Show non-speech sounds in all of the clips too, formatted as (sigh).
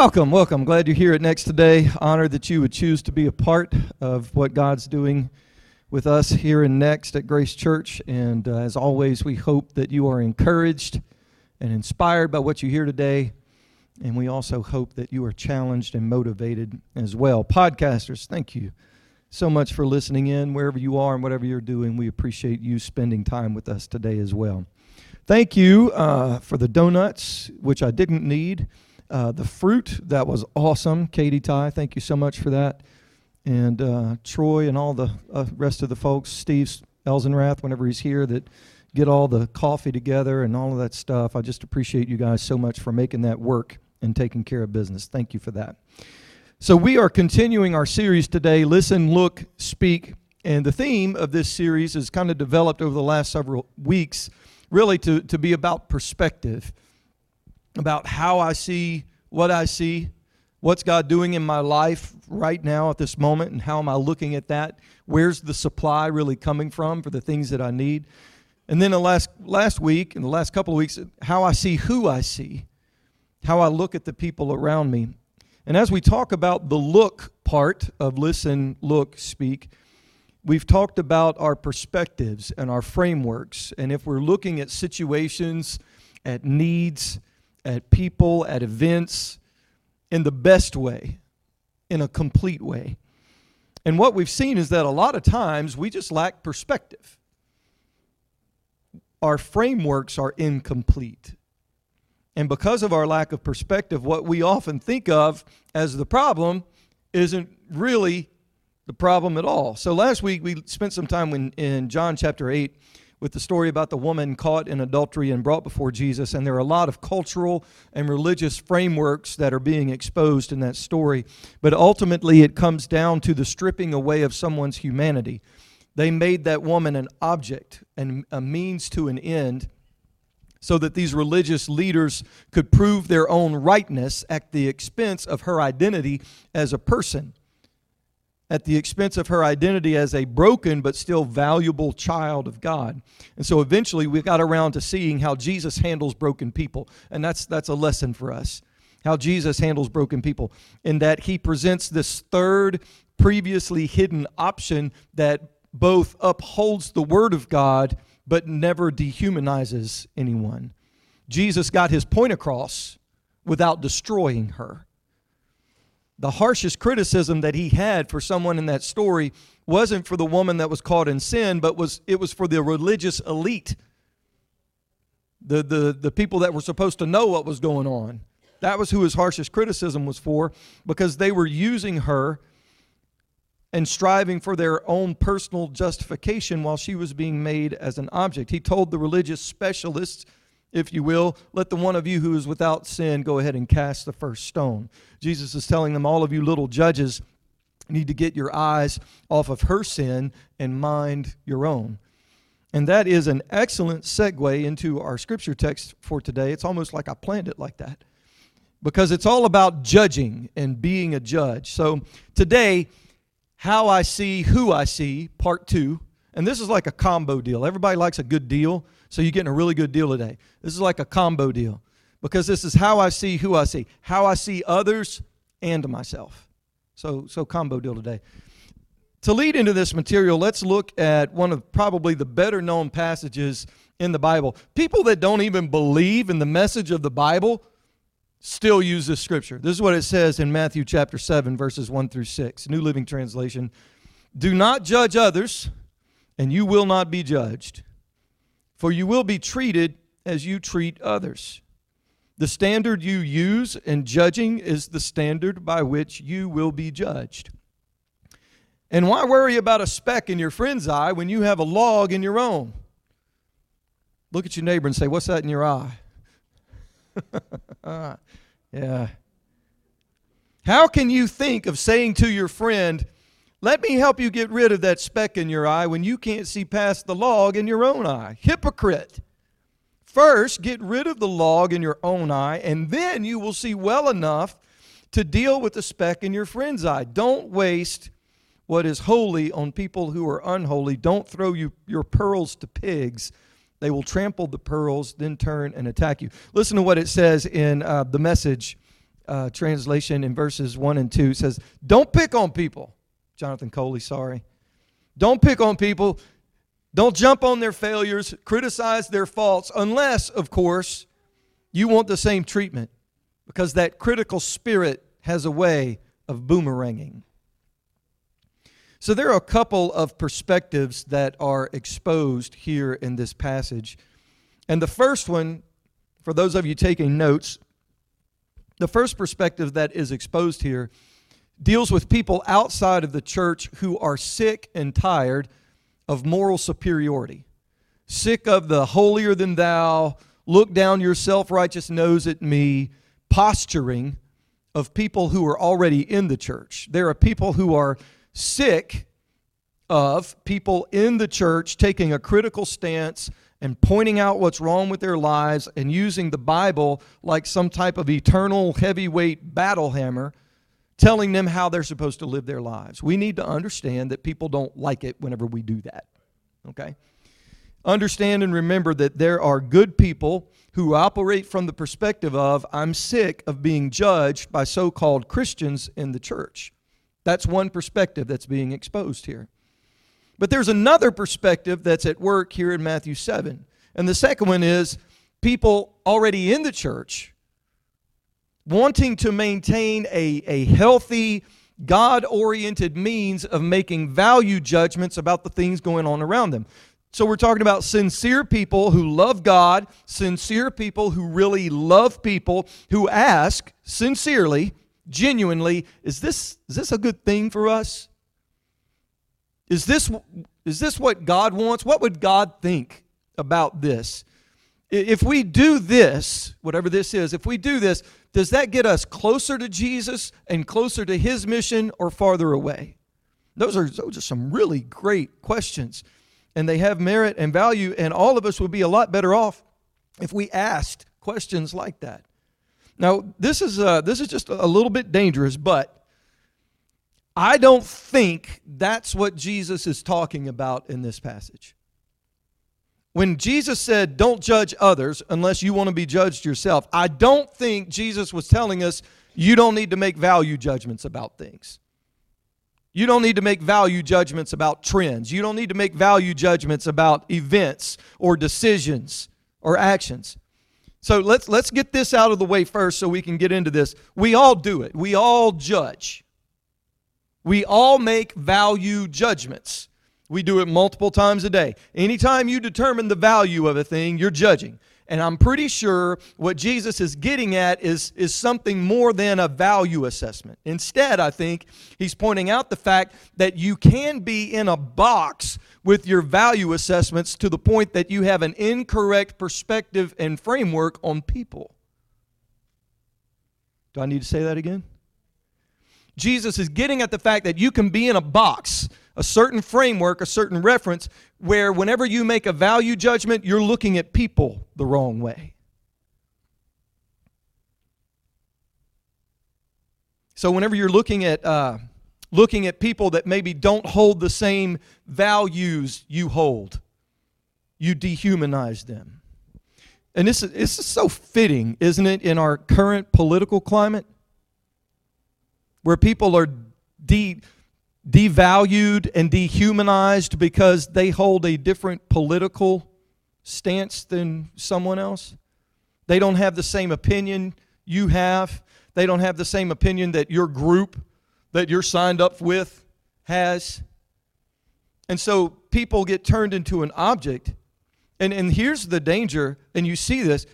Welcome, welcome. Glad you're here at Next today. Honored that you would choose to be a part of what God's doing with us here in Next at Grace Church. And uh, as always, we hope that you are encouraged and inspired by what you hear today. And we also hope that you are challenged and motivated as well. Podcasters, thank you so much for listening in wherever you are and whatever you're doing. We appreciate you spending time with us today as well. Thank you uh, for the donuts, which I didn't need. Uh, the fruit, that was awesome. Katie Ty, thank you so much for that. And uh, Troy and all the uh, rest of the folks, Steve Elzenrath, whenever he's here, that get all the coffee together and all of that stuff. I just appreciate you guys so much for making that work and taking care of business. Thank you for that. So, we are continuing our series today Listen, Look, Speak. And the theme of this series is kind of developed over the last several weeks, really to, to be about perspective about how I see what I see, what's God doing in my life right now at this moment, and how am I looking at that? Where's the supply really coming from for the things that I need? And then the last last week and the last couple of weeks, how I see who I see, how I look at the people around me. And as we talk about the look part of listen, look, speak, we've talked about our perspectives and our frameworks. And if we're looking at situations, at needs, at people, at events in the best way, in a complete way. And what we've seen is that a lot of times we just lack perspective. Our frameworks are incomplete. And because of our lack of perspective, what we often think of as the problem isn't really the problem at all. So last week we spent some time in, in John chapter 8 with the story about the woman caught in adultery and brought before Jesus. And there are a lot of cultural and religious frameworks that are being exposed in that story. But ultimately, it comes down to the stripping away of someone's humanity. They made that woman an object and a means to an end so that these religious leaders could prove their own rightness at the expense of her identity as a person at the expense of her identity as a broken but still valuable child of God. And so eventually we got around to seeing how Jesus handles broken people. And that's that's a lesson for us. How Jesus handles broken people in that he presents this third previously hidden option that both upholds the word of God but never dehumanizes anyone. Jesus got his point across without destroying her the harshest criticism that he had for someone in that story wasn't for the woman that was caught in sin, but was it was for the religious elite. The, the, the people that were supposed to know what was going on. That was who his harshest criticism was for because they were using her and striving for their own personal justification while she was being made as an object. He told the religious specialists if you will, let the one of you who is without sin go ahead and cast the first stone. Jesus is telling them, all of you little judges need to get your eyes off of her sin and mind your own. And that is an excellent segue into our scripture text for today. It's almost like I planned it like that because it's all about judging and being a judge. So today, how I see who I see, part two. And this is like a combo deal. Everybody likes a good deal. So you're getting a really good deal today. This is like a combo deal because this is how I see who I see, how I see others and myself. So, so combo deal today. To lead into this material, let's look at one of probably the better known passages in the Bible. People that don't even believe in the message of the Bible still use this scripture. This is what it says in Matthew chapter 7, verses 1 through 6, New Living Translation. Do not judge others, and you will not be judged for you will be treated as you treat others. The standard you use in judging is the standard by which you will be judged. And why worry about a speck in your friend's eye when you have a log in your own? Look at your neighbor and say, What's that in your eye? (laughs) yeah. How can you think of saying to your friend, let me help you get rid of that speck in your eye when you can't see past the log in your own eye. Hypocrite. First, get rid of the log in your own eye, and then you will see well enough to deal with the speck in your friend's eye. Don't waste what is holy on people who are unholy. Don't throw you, your pearls to pigs. They will trample the pearls, then turn and attack you. Listen to what it says in uh, the message uh, translation in verses 1 and 2 says, Don't pick on people. Jonathan Coley, sorry. Don't pick on people. Don't jump on their failures, criticize their faults, unless, of course, you want the same treatment, because that critical spirit has a way of boomeranging. So there are a couple of perspectives that are exposed here in this passage. And the first one, for those of you taking notes, the first perspective that is exposed here deals with people outside of the church who are sick and tired of moral superiority, sick of the holier than thou, look down your self righteous nose at me posturing of people who are already in the church. There are people who are sick of people in the church taking a critical stance and pointing out what's wrong with their lives and using the Bible like some type of eternal heavyweight battle hammer, telling them how they're supposed to live their lives. We need to understand that people don't like it whenever we do that. Okay? Understand and remember that there are good people who operate from the perspective of, I'm sick of being judged by so called Christians in the church. That's one perspective that's being exposed here. But there's another perspective that's at work here in Matthew 7. And the second one is people already in the church wanting to maintain a, a healthy, God oriented means of making value judgments about the things going on around them. So we're talking about sincere people who love God, sincere people who really love people, who ask sincerely, genuinely, is this, is this a good thing for us? Is this, is this what God wants? What would God think about this? If we do this, whatever this is, if we do this, does that get us closer to Jesus and closer to his mission or farther away? Those are, those are some really great questions. And they have merit and value, and all of us would be a lot better off if we asked questions like that. Now, this is, uh, this is just a little bit dangerous, but I don't think that's what Jesus is talking about in this passage. When Jesus said, Don't judge others unless you want to be judged yourself, I don't think Jesus was telling us you don't need to make value judgments about things. You don't need to make value judgments about trends. You don't need to make value judgments about events or decisions or actions. So let's let's get this out of the way first so we can get into this. We all do it. We all judge. We all make value judgments. We do it multiple times a day. Anytime you determine the value of a thing, you're judging. And I'm pretty sure what Jesus is getting at is, is something more than a value assessment. Instead, I think he's pointing out the fact that you can be in a box with your value assessments to the point that you have an incorrect perspective and framework on people. Do I need to say that again? Jesus is getting at the fact that you can be in a box, a certain framework, a certain reference, where whenever you make a value judgment, you're looking at people the wrong way. So whenever you're looking at uh, looking at people that maybe don't hold the same values you hold, you dehumanize them. And this is, this is so fitting, isn't it, in our current political climate? where people are de- devalued and dehumanized because they hold a different political stance than someone else. They don't have the same opinion you have. They don't have the same opinion that your group that you're signed up with has. And so people get turned into an object. And, and here's the danger, and you see this.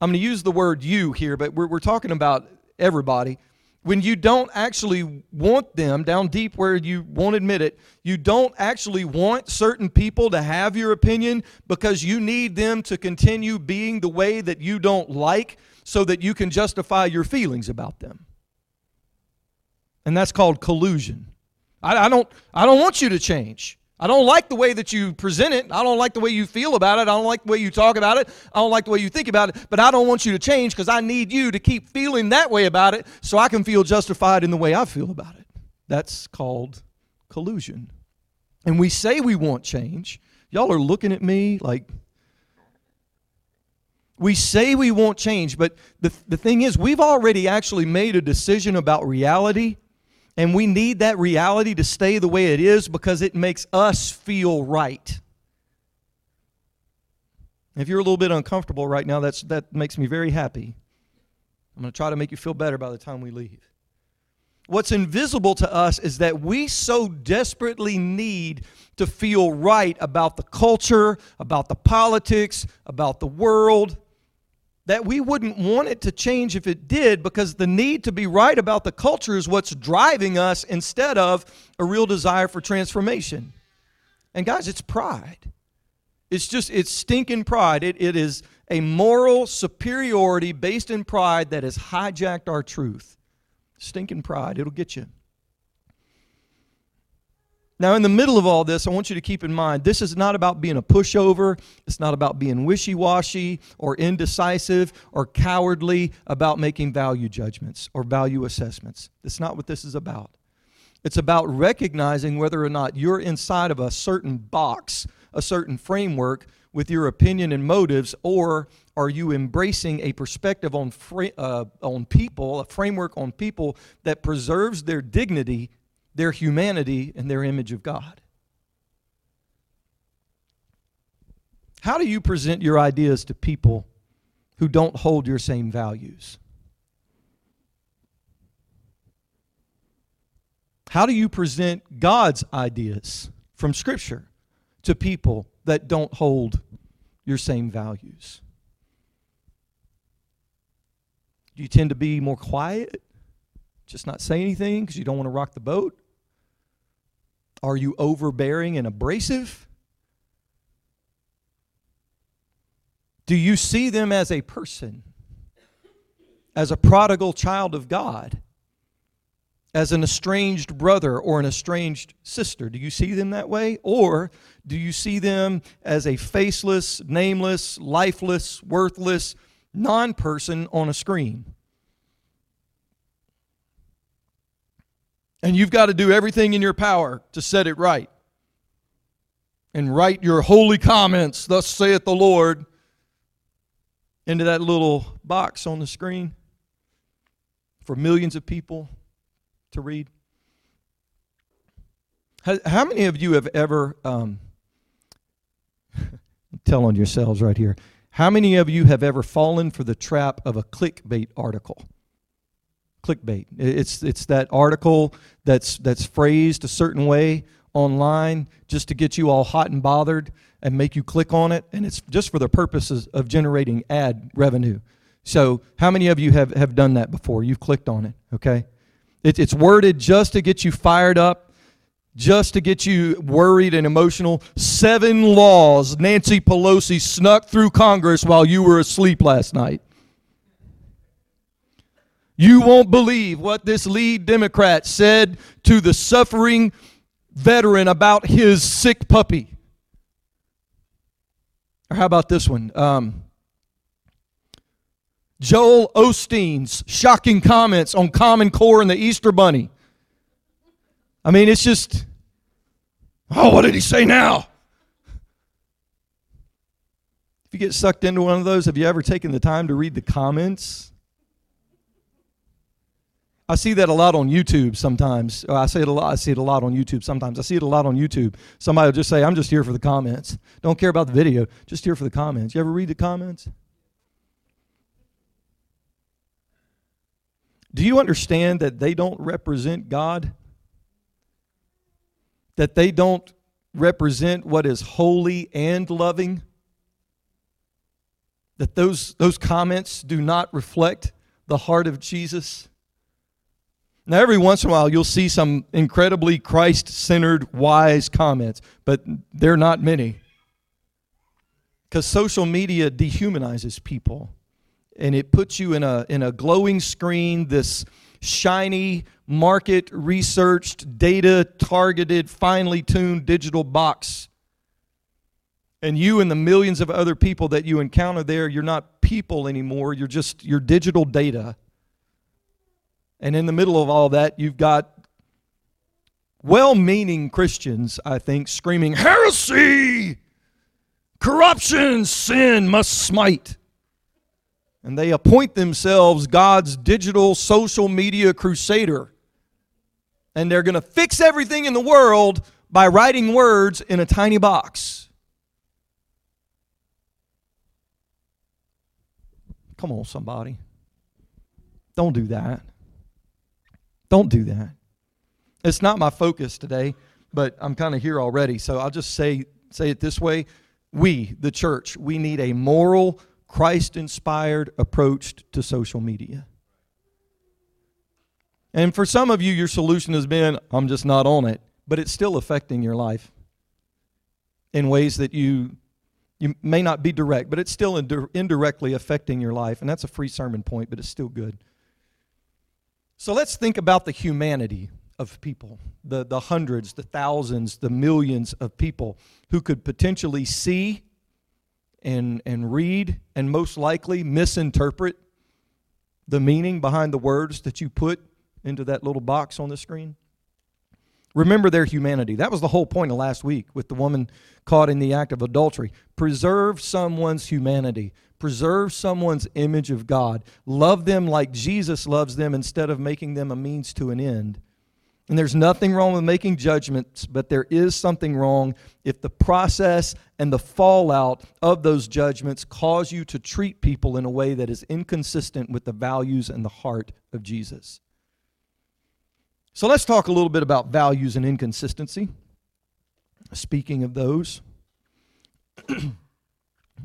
I'm going to use the word you here, but we're, we're talking about everybody when you don't actually want them down deep where you won't admit it, you don't actually want certain people to have your opinion because you need them to continue being the way that you don't like so that you can justify your feelings about them. And that's called collusion. I, I don't, I don't want you to change. I don't like the way that you present it. I don't like the way you feel about it. I don't like the way you talk about it. I don't like the way you think about it. But I don't want you to change because I need you to keep feeling that way about it so I can feel justified in the way I feel about it. That's called collusion. And we say we want change. Y'all are looking at me like, We say we won't change, but the, the thing is, we've already actually made a decision about reality, and we need that reality to stay the way it is because it makes us feel right. If you're a little bit uncomfortable right now, that's, that makes me very happy. I'm going to try to make you feel better by the time we leave. What's invisible to us is that we so desperately need to feel right about the culture, about the politics, about the world, that we wouldn't want it to change if it did because the need to be right about the culture is what's driving us instead of a real desire for transformation. And guys, it's pride. It's just, it's stinking pride. It, it is a moral superiority based in pride that has hijacked our truth. Stinking pride. It'll get you. Now, in the middle of all this, I want you to keep in mind this is not about being a pushover. It's not about being wishy washy or indecisive or cowardly about making value judgments or value assessments. That's not what this is about. It's about recognizing whether or not you're inside of a certain box, a certain framework with your opinion and motives, or are you embracing a perspective on, uh, on people, a framework on people that preserves their dignity their humanity and their image of God. How do you present your ideas to people who don't hold your same values? How do you present God's ideas from Scripture to people that don't hold your same values? Do you tend to be more quiet? Just not say anything because you don't want to rock the boat? Are you overbearing and abrasive? Do you see them as a person, as a prodigal child of God, as an estranged brother or an estranged sister? Do you see them that way? Or do you see them as a faceless, nameless, lifeless, worthless non person on a screen? And you've got to do everything in your power to set it right. And write your holy comments, thus saith the Lord, into that little box on the screen for millions of people to read. How many of you have ever, um, (laughs) tell on yourselves right here, how many of you have ever fallen for the trap of a clickbait article? Clickbait. It's it's that article that's that's phrased a certain way online just to get you all hot and bothered and make you click on it, and it's just for the purposes of generating ad revenue. So, how many of you have, have done that before? You've clicked on it, okay? It, it's worded just to get you fired up, just to get you worried and emotional. Seven laws Nancy Pelosi snuck through Congress while you were asleep last night. You won't believe what this lead Democrat said to the suffering veteran about his sick puppy. Or how about this one? Um, Joel Osteen's shocking comments on Common Core and the Easter Bunny. I mean, it's just, oh, what did he say now? If you get sucked into one of those, have you ever taken the time to read the comments? I see that a lot on YouTube sometimes. I see it a lot. I see it a lot on YouTube sometimes. I see it a lot on YouTube. Somebody will just say, "I'm just here for the comments. Don't care about the video. Just here for the comments." You ever read the comments? Do you understand that they don't represent God? That they don't represent what is holy and loving? That those, those comments do not reflect the heart of Jesus? Now, every once in a while, you'll see some incredibly Christ centered, wise comments, but they're not many. Because social media dehumanizes people and it puts you in a, in a glowing screen, this shiny, market researched, data targeted, finely tuned digital box. And you and the millions of other people that you encounter there, you're not people anymore, you're just your digital data. And in the middle of all that, you've got well meaning Christians, I think, screaming, Heresy! Corruption, sin must smite. and they appoint themselves God's digital social media crusader. And they're going to fix everything in the world by writing words in a tiny box. Come on, somebody. Don't do that. Don't do that. It's not my focus today, but I'm kind of here already, so I'll just say say it this way. We, the church, we need a moral, Christ inspired approach to social media. And for some of you, your solution has been, I'm just not on it, but it's still affecting your life in ways that you you may not be direct, but it's still indirectly affecting your life. And that's a free sermon point, but it's still good. So let's think about the humanity of people the, the hundreds, the thousands, the millions of people who could potentially see and, and read and most likely misinterpret the meaning behind the words that you put into that little box on the screen. Remember their humanity. That was the whole point of last week with the woman caught in the act of adultery. Preserve someone's humanity, preserve someone's image of God. Love them like Jesus loves them instead of making them a means to an end. And there's nothing wrong with making judgments, but there is something wrong if the process and the fallout of those judgments cause you to treat people in a way that is inconsistent with the values and the heart of Jesus. So let's talk a little bit about values and inconsistency. Speaking of those, (clears throat)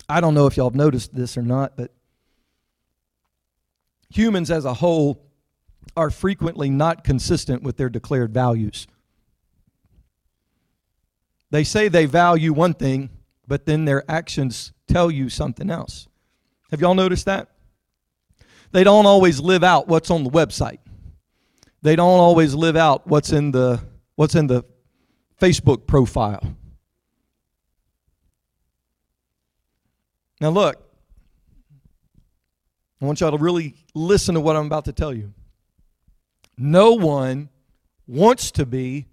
I don't know if y'all have noticed this or not, but humans as a whole are frequently not consistent with their declared values. They say they value one thing, but then their actions tell you something else. Have y'all noticed that? They don't always live out what's on the website they don't always live out what's in the what's in the Facebook profile. Now look, I want y'all to really listen to what I'm about to tell you. No one wants to be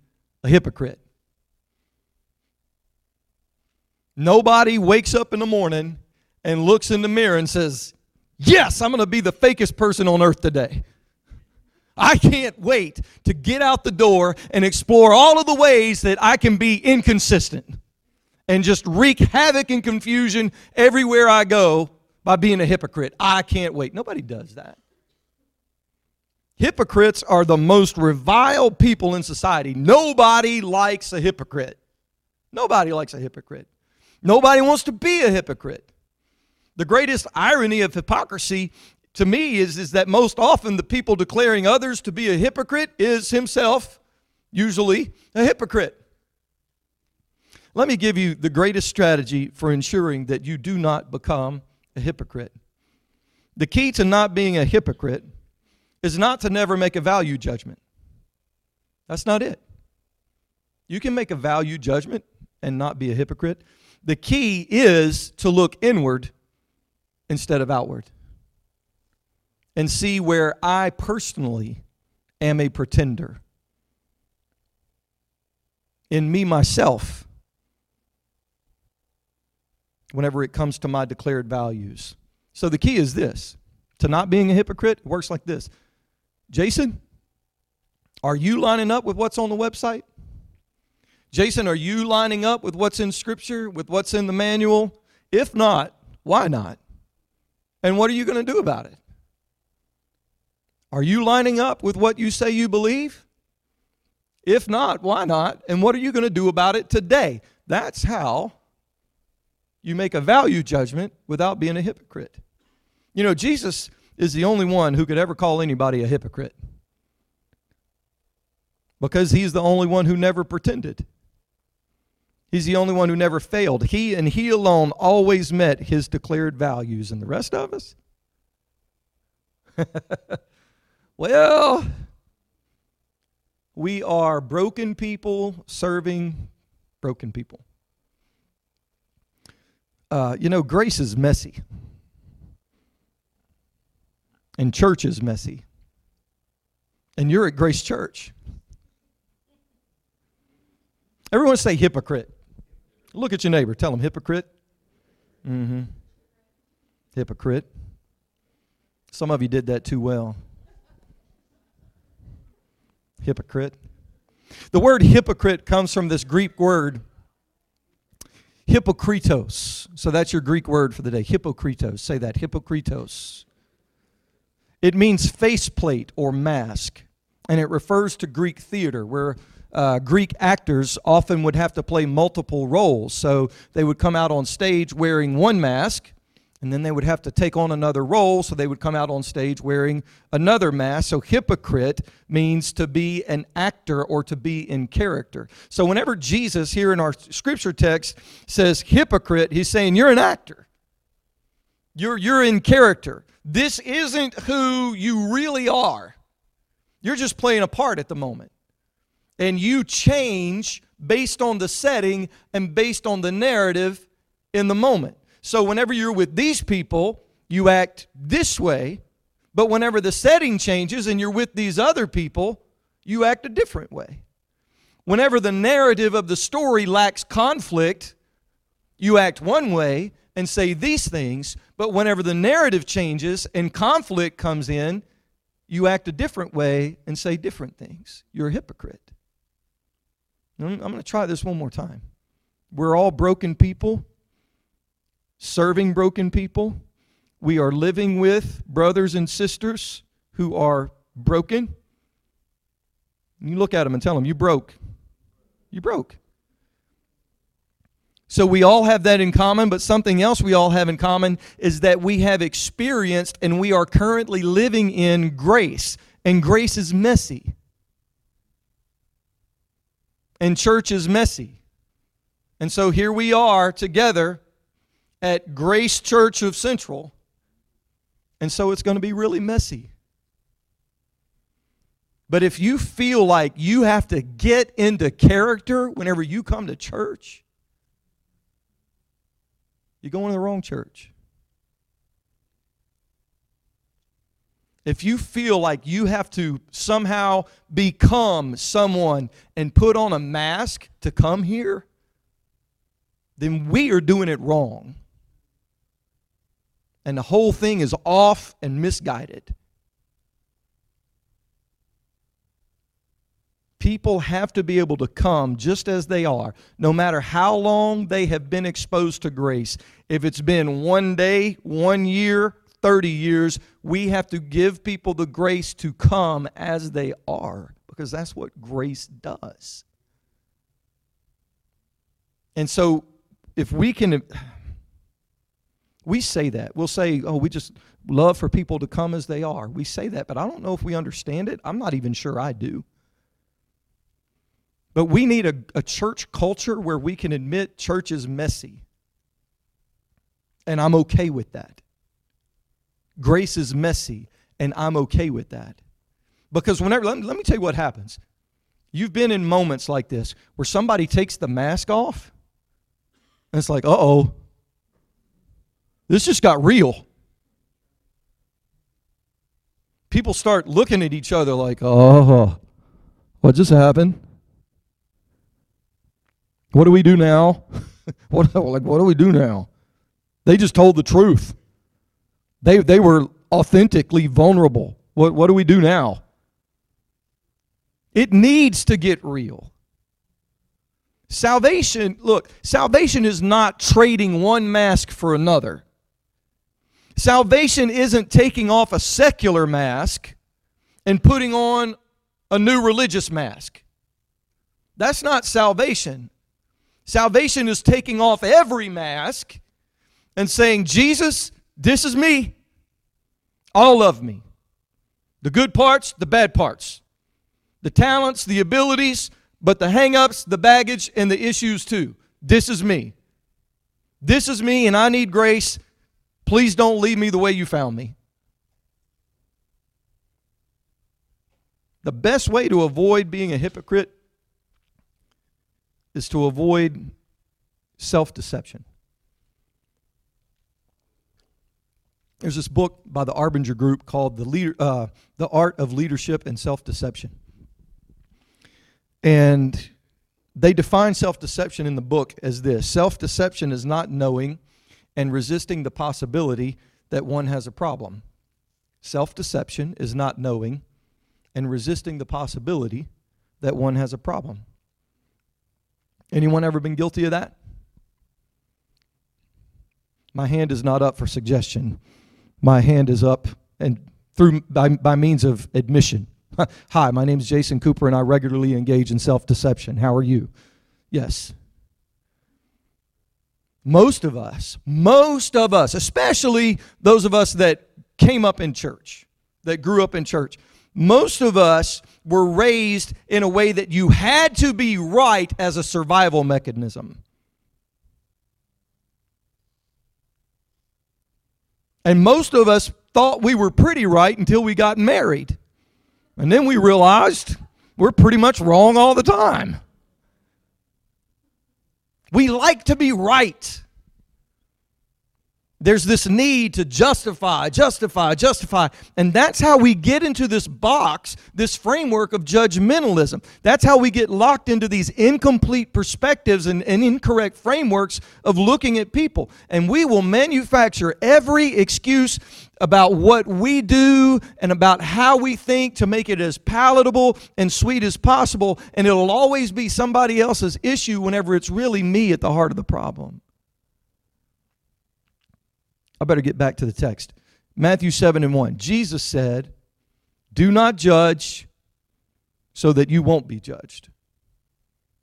a hypocrite. Nobody wakes up in the morning and looks in the mirror and says, Yes, I'm going to be the fakest person on earth today. I can't wait to get out the door and explore all of the ways that I can be inconsistent and just wreak havoc and confusion everywhere I go by being a hypocrite. I can't wait. Nobody does that. Hypocrites are the most reviled people in society. Nobody likes a hypocrite. Nobody likes a hypocrite. Nobody wants to be a hypocrite. The greatest irony of hypocrisy to me is, is that most often the people declaring others to be a hypocrite is himself usually a hypocrite. Let me give you the greatest strategy for ensuring that you do not become a hypocrite. The key to not being a hypocrite is not to never make a value judgment. That's not it. You can make a value judgment and not be a hypocrite. The key is to look inward instead of outward and see where I personally am a pretender. In me, myself, whenever it comes to my declared values. So the key is this to not being a hypocrite, it works like this Jason, are you lining up with what's on the website? Jason, are you lining up with what's in Scripture, with what's in the manual? If not, why not? And what are you going to do about it? Are you lining up with what you say you believe? If not, why not? And what are you going to do about it today? That's how you make a value judgment without being a hypocrite. You know, Jesus is the only one who could ever call anybody a hypocrite because he's the only one who never pretended. He's the only one who never failed. He and he alone always met his declared values, and the rest of us? (laughs) Well, we are broken people serving broken people. Uh, you know, grace is messy, and church is messy. And you're at Grace Church. Everyone say hypocrite. Look at your neighbor. Tell them hypocrite. Mm-hmm. Hypocrite. Some of you did that too well. Hypocrite. The word hypocrite comes from this Greek word hypokritos. So that's your Greek word for the day. Hypokritos. Say that. Hypokritos. It means faceplate or mask, and it refers to Greek theater where uh, Greek actors often would have to play multiple roles. So they would come out on stage wearing one mask, and then they would have to take on another role, so they would come out on stage wearing another mask. So, hypocrite means to be an actor or to be in character. So, whenever Jesus here in our scripture text says hypocrite, he's saying you're an actor, you're, you're in character. This isn't who you really are, you're just playing a part at the moment. And you change based on the setting and based on the narrative in the moment. So whenever you're with these people, you act this way. But whenever the setting changes and you're with these other people, you act a different way. Whenever the narrative of the story lacks conflict, you act one way and say these things. But whenever the narrative changes and conflict comes in, you act a different way and say different things. You're a hypocrite. I'm, going to try this one more time. We're all broken people serving broken people. We are living with brothers and sisters who are broken. You look at them and tell them, You broke. You broke. So we all have that in common, but something else we all have in common is that we have experienced and we are currently living in grace. And grace is messy. And church is messy. And so here we are together at Grace Church of Central. And so it's going to be really messy. But if you feel like you have to get into character whenever you come to church, you're going to the wrong church. If you feel like you have to somehow become someone and put on a mask to come here, then we are doing it wrong and the whole thing is off and misguided. People have to be able to come just as they are, no matter how long they have been exposed to grace. If it's been one day, one year, 30 years, we have to give people the grace to come as they are because that's what grace does. And so, if we can we say that. We'll say, oh, we just love for people to come as they are. We say that, but I don't know if we understand it. I'm not even sure I do. But we need a, a church culture where we can admit church is messy. And I'm okay with that. Grace is messy, and I'm okay with that. Because whenever, let me, let me tell you what happens. You've been in moments like this where somebody takes the mask off, and it's like, uh oh, this just got real. People start looking at each other like, oh, what just happened? What do we do now? (laughs) what, like, what do we do now? They just told the truth. They, they were authentically vulnerable. What, what do we do now? It needs to get real. Salvation, look, salvation is not trading one mask for another. Salvation isn't taking off a secular mask and putting on a new religious mask. That's not salvation. Salvation is taking off every mask and saying, Jesus, this is me. All of me. The good parts, the bad parts. The talents, the abilities, but the hang ups, the baggage, and the issues too. This is me. This is me, and I need grace, Please don't leave me the way you found me. The best way to avoid being a hypocrite is to avoid self deception. There's this book by the Arbinger Group called The, Leader, uh, the Art of Leadership and Self Deception. And they define self deception in the book as this self deception is not knowing and resisting the possibility that one has a problem. Self deception is not knowing and resisting the possibility that one has a problem. Anyone ever been guilty of that? My hand is not up for suggestion. My hand is up and through by, by means of admission. (laughs) Hi, my name is Jason Cooper and I regularly engage in self-deception. How are you? Yes. Most of us, most of us, especially those of us that came up in church, that grew up in church, most of us were raised in a way that you had to be right as a survival mechanism. And most of us thought we were pretty right until we got married. And then we realized we're pretty much wrong all the time. We like to be right. There's this need to justify, justify, justify. And that's how we get into this box, this framework of judgmentalism. That's how we get locked into these incomplete perspectives and, and, incorrect frameworks of looking at people. And we will manufacture every excuse about what we do and about how we think to make it as palatable and sweet as possible. And it'll always be somebody else's issue whenever it's really me at the heart of the problem. I better get back to the text. Matthew 7 and 1. Jesus said, Do not judge so that you won't be judged.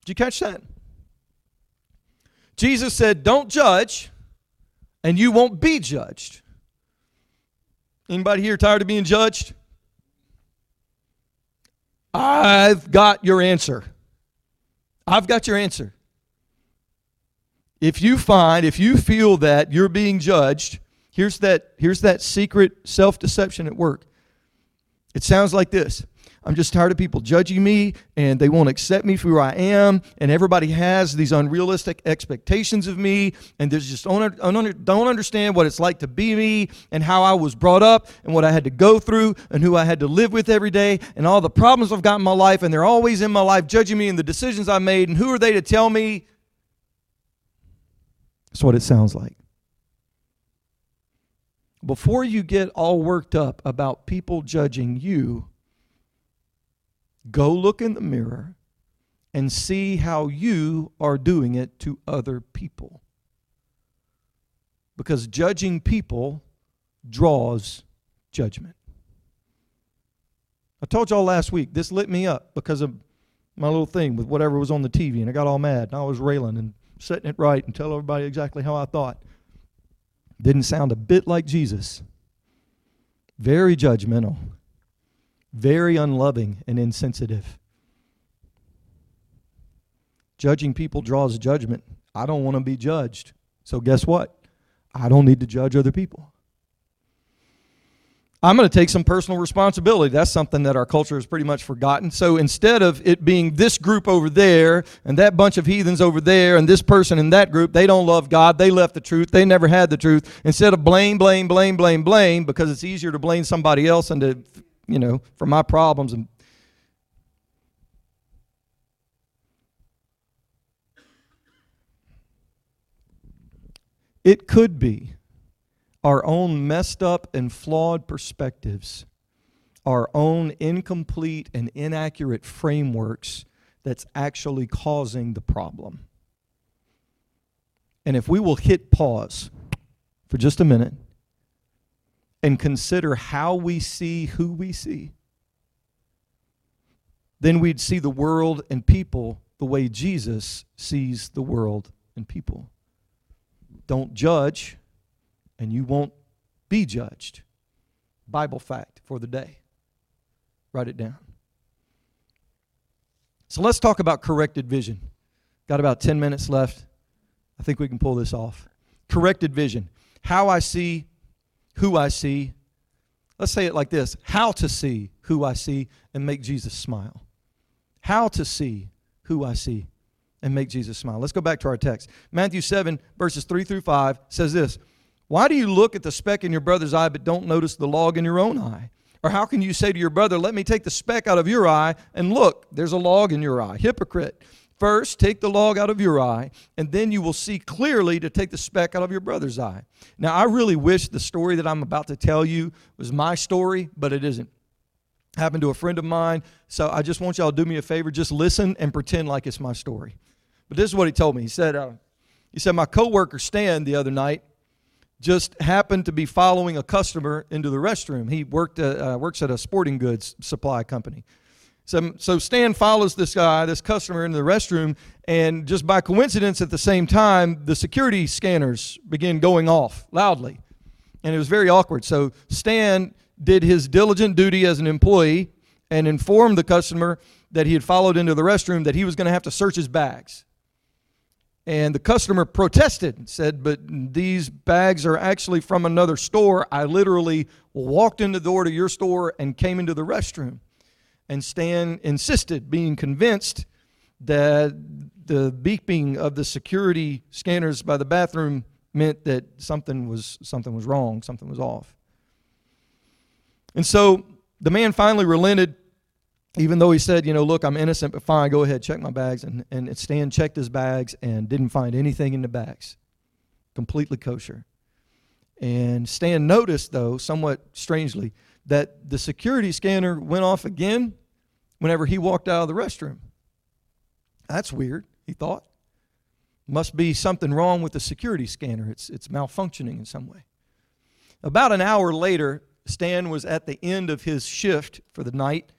Did you catch that? Jesus said, Don't judge and you won't be judged. Anybody here tired of being judged? I've got your answer. I've got your answer. If you find, if you feel that you're being judged, Here's that, here's that secret self deception at work. It sounds like this I'm just tired of people judging me and they won't accept me for who I am. And everybody has these unrealistic expectations of me. And they just don't, don't understand what it's like to be me and how I was brought up and what I had to go through and who I had to live with every day and all the problems I've got in my life. And they're always in my life judging me and the decisions I made. And who are they to tell me? That's what it sounds like before you get all worked up about people judging you, go look in the mirror and see how you are doing it to other people. Because judging people draws judgment. I told y'all last week, this lit me up because of my little thing with whatever was on the TV, and I got all mad, and I was railing and setting it right and tell everybody exactly how I thought. Didn't sound a bit like Jesus. Very judgmental, very unloving and insensitive. Judging people draws judgment. I don't want to be judged. So, guess what? I don't need to judge other people. I'm going to take some personal responsibility. That's something that our culture has pretty much forgotten. So instead of it being this group over there and that bunch of heathens over there and this person in that group, they don't love God, they left the truth, they never had the truth. Instead of blame, blame, blame, blame, blame, because it's easier to blame somebody else and to, you know, for my problems and It could be our own messed up and flawed perspectives, our own incomplete and inaccurate frameworks that's actually causing the problem. And if we will hit pause for just a minute and consider how we see who we see, then we'd see the world and people the way Jesus sees the world and people. Don't judge and you won't be judged. Bible fact for the day. Write it down. So let's talk about corrected vision. Got about 10 minutes left. I think we can pull this off. Corrected vision. How I see, who I see. Let's say it like this how to see who I see and make Jesus smile. How to see who I see and make Jesus smile. Let's go back to our text. Matthew 7, verses 3 through 5 says this why do you look at the speck in your brother's eye but don't notice the log in your own eye? Or how can you say to your brother, Let me take the speck out of your eye, and look, there's a log in your eye? Hypocrite. First, take the log out of your eye, and then you will see clearly to take the speck out of your brother's eye. Now, I really wish the story that I'm about to tell you was my story, but it isn't. Happened to a friend of mine, so I just want y'all to do me a favor. Just listen and pretend like it's my story. But this is what he told me. He said, uh, he said, my coworker Stan the other night just happened to be following a customer into the restroom. He worked uh, works at a sporting goods supply company. So, so Stan follows this guy, this customer, into the restroom, and just by coincidence, at the same time, the security scanners begin going off loudly. And it was very awkward. So Stan did his diligent duty as an employee and informed the customer that he had followed into the restroom that he was going to have to search his bags. And the customer protested, and said, But these bags are actually from another store. I literally walked in the door to your store and came into the restroom. And Stan insisted, being convinced that the beeping of the security scanners by the bathroom meant that something was something was wrong, something was off. And so the man finally relented, even though he said, you know, look, I'm innocent, but fine, go ahead, check my bags. And, and Stan checked his bags and didn't find anything in the bags. Completely kosher. And Stan noticed, though, somewhat strangely, that the security scanner went off again whenever he walked out of the restroom. That's weird, he thought. Must be something wrong with the security scanner. It's, it's malfunctioning in some way. About an hour later, Stan was at the end of his shift for the night,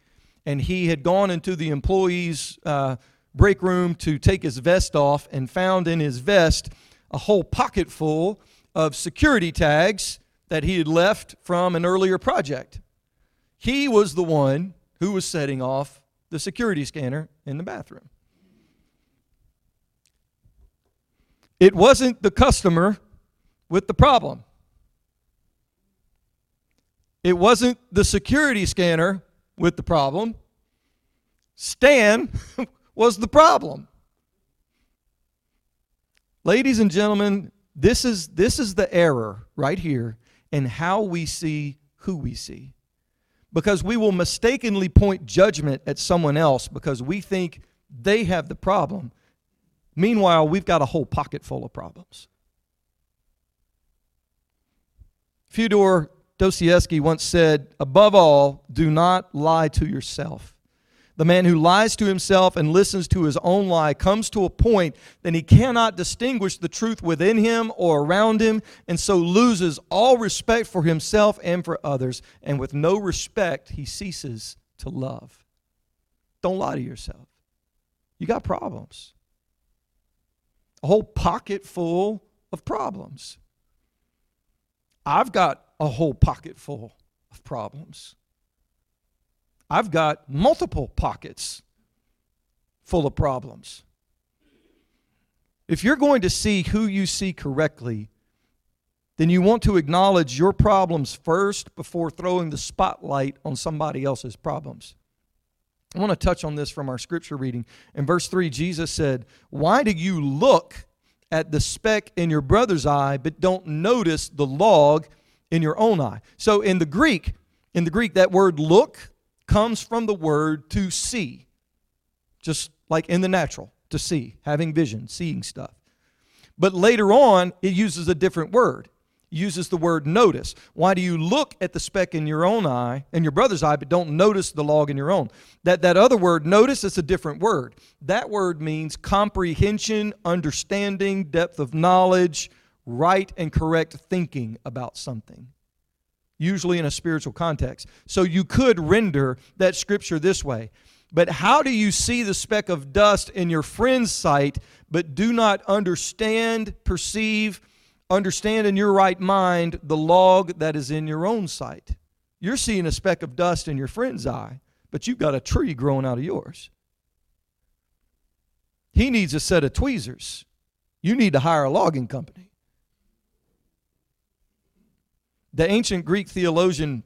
and he had gone into the employee's uh, break room to take his vest off and found in his vest a whole pocket full of security tags that he had left from an earlier project. He was the one who was setting off the security scanner in the bathroom. It wasn't the customer with the problem. It wasn't the security scanner with the problem. Stan (laughs) was the problem. Ladies and gentlemen, this is, this is the error right here in how we see who we see. Because we will mistakenly point judgment at someone else because we think they have the problem. Meanwhile, we've got a whole pocket full of problems. Fyodor Dostoevsky once said, Above all, do not lie to yourself. The man who lies to himself and listens to his own lie comes to a point that he cannot distinguish the truth within him or around him, and so loses all respect for himself and for others. And with no respect, he ceases to love. Don't lie to yourself. You got problems. A whole pocket full of problems. I've got a whole pocket full of problems. I've got multiple pockets full of problems. If you're going to see who you see correctly, then you want to acknowledge your problems first before throwing the spotlight on somebody else's problems. I want to touch on this from our scripture reading. In verse 3, Jesus said, Why do you look at the speck in your brother's eye, but don't notice the log in your own eye? So in the Greek, in the Greek, that word look comes from the word to see, just like in the natural, to see, having vision, seeing stuff. But later on, it uses a different word. It uses the word notice. Why do you look at the speck in your own eye, in your brother's eye, but don't notice the log in your own? That, that other word, notice, is a different word. That word means comprehension, understanding, depth of knowledge, right and correct thinking about something usually in a spiritual context. So you could render that scripture this way. But how do you see the speck of dust in your friend's sight, but do not understand, perceive, understand in your right mind the log that is in your own sight? You're seeing a speck of dust in your friend's eye, but you've got a tree growing out of yours. He needs a set of tweezers. You need to hire a logging company. The ancient Greek theologian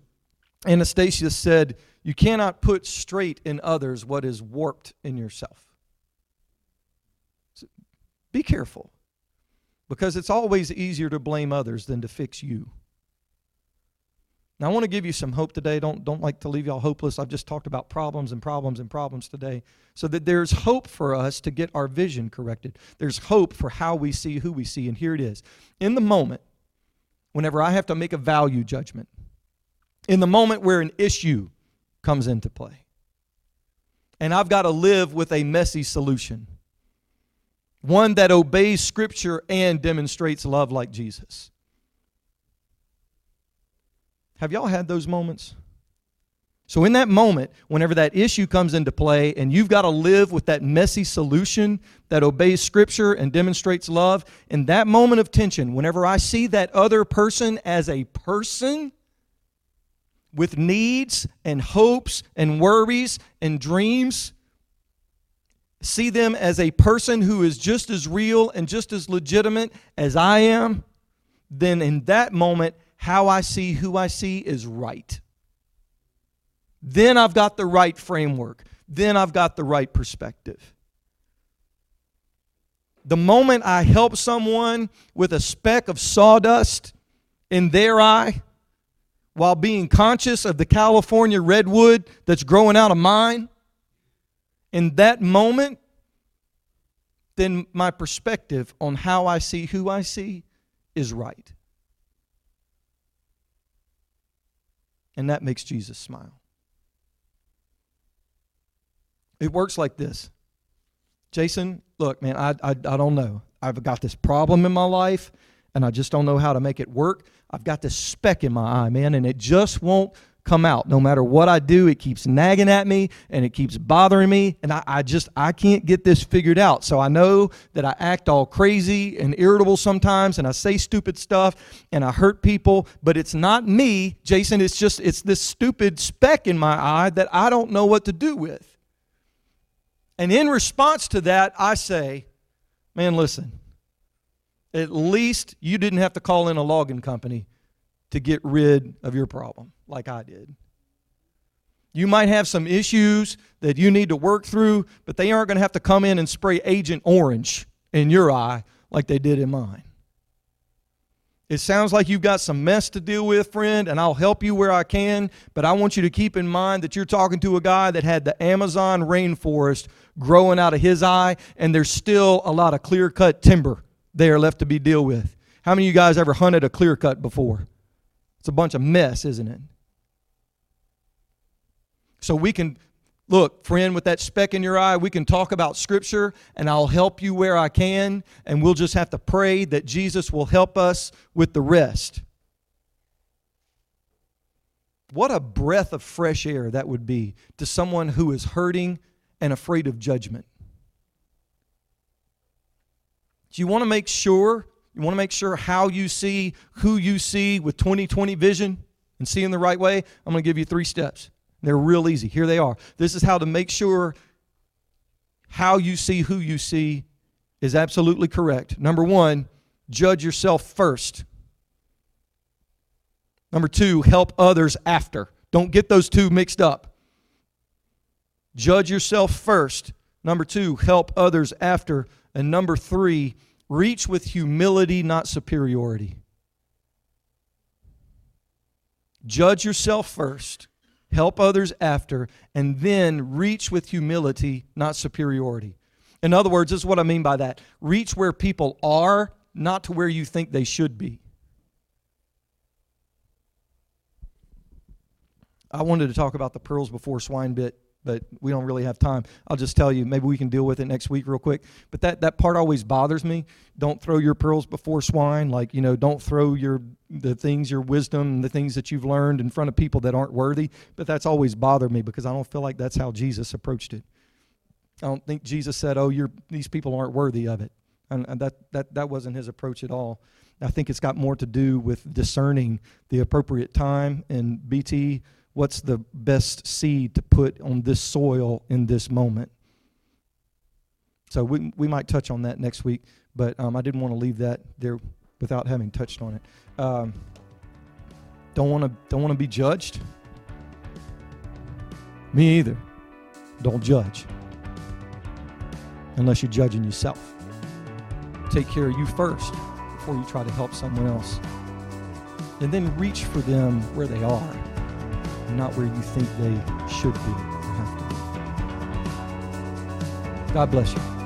Anastasius said, You cannot put straight in others what is warped in yourself. So be careful, because it's always easier to blame others than to fix you. Now, I want to give you some hope today. Don't, don't like to leave y'all hopeless. I've just talked about problems and problems and problems today. So that there's hope for us to get our vision corrected. There's hope for how we see who we see. And here it is. In the moment, whenever I have to make a value judgment, in the moment where an issue comes into play, and I've got to live with a messy solution, one that obeys Scripture and demonstrates love like Jesus. Have y'all had those moments? So, in that moment, whenever that issue comes into play and you've got to live with that messy solution that obeys Scripture and demonstrates love, in that moment of tension, whenever I see that other person as a person with needs and hopes and worries and dreams, see them as a person who is just as real and just as legitimate as I am, then in that moment, how I see who I see is right. Then I've got the right framework. Then I've got the right perspective. The moment I help someone with a speck of sawdust in their eye while being conscious of the California redwood that's growing out of mine, in that moment, then my perspective on how I see who I see is right. And that makes Jesus smile. It works like this Jason, look, man, I, I, I don't know. I've got this problem in my life, and I just don't know how to make it work. I've got this speck in my eye, man, and it just won't come out. No matter what I do, it keeps nagging at me and it keeps bothering me. And I, I, just, I can't get this figured out. So I know that I act all crazy and irritable sometimes and I say stupid stuff and I hurt people, but it's not me, Jason. It's just, it's this stupid speck in my eye that I don't know what to do with. And in response to that, I say, man, listen, at least you didn't have to call in a logging company to get rid of your problem like I did. You might have some issues that you need to work through, but they aren't going to have to come in and spray Agent Orange in your eye like they did in mine. It sounds like you've got some mess to deal with, friend, and I'll help you where I can, but I want you to keep in mind that you're talking to a guy that had the Amazon rainforest growing out of his eye, and there's still a lot of clear cut timber there left to be dealt with. How many of you guys ever hunted a clear cut before? It's a bunch of mess, isn't it? So we can, look, friend, with that speck in your eye, we can talk about Scripture and I'll help you where I can, and we'll just have to pray that Jesus will help us with the rest. What a breath of fresh air that would be to someone who is hurting and afraid of judgment. Do you want to make sure you want to make sure how you see who you see with 2020 vision and seeing the right way? I'm going to give you three steps. They're real easy. Here they are. This is how to make sure how you see who you see is absolutely correct. Number one, judge yourself first. Number two, help others after. Don't get those two mixed up. Judge yourself first. Number two, help others after. And number three, Reach with humility, not superiority. Judge yourself first, help others after, and then reach with humility, not superiority. In other words, this is what I mean by that. Reach where people are, not to where you think they should be. I wanted to talk about the pearls before swine bit but we don't really have time. I'll just tell you, maybe we can deal with it next week real quick. But that, that part always bothers me. Don't throw your pearls before swine. Like, you know, don't throw your the things, your wisdom, the things that you've learned in front of people that aren't worthy. But that's always bothered me because I don't feel like that's how Jesus approached it. I don't think Jesus said, Oh, you're these people aren't worthy of it. And, and that, that that wasn't his approach at all. I think it's got more to do with discerning the appropriate time and BT what's the best seed to put on this soil in this moment. So we, we might touch on that next week, but um, I didn't want to leave that there without having touched on it. Um, don't want to don't want to be judged. Me either. Don't judge unless you're judging yourself. Take care of you first before you try to help someone else. And then reach for them where they are, not where you think they should be or have to be. God bless you.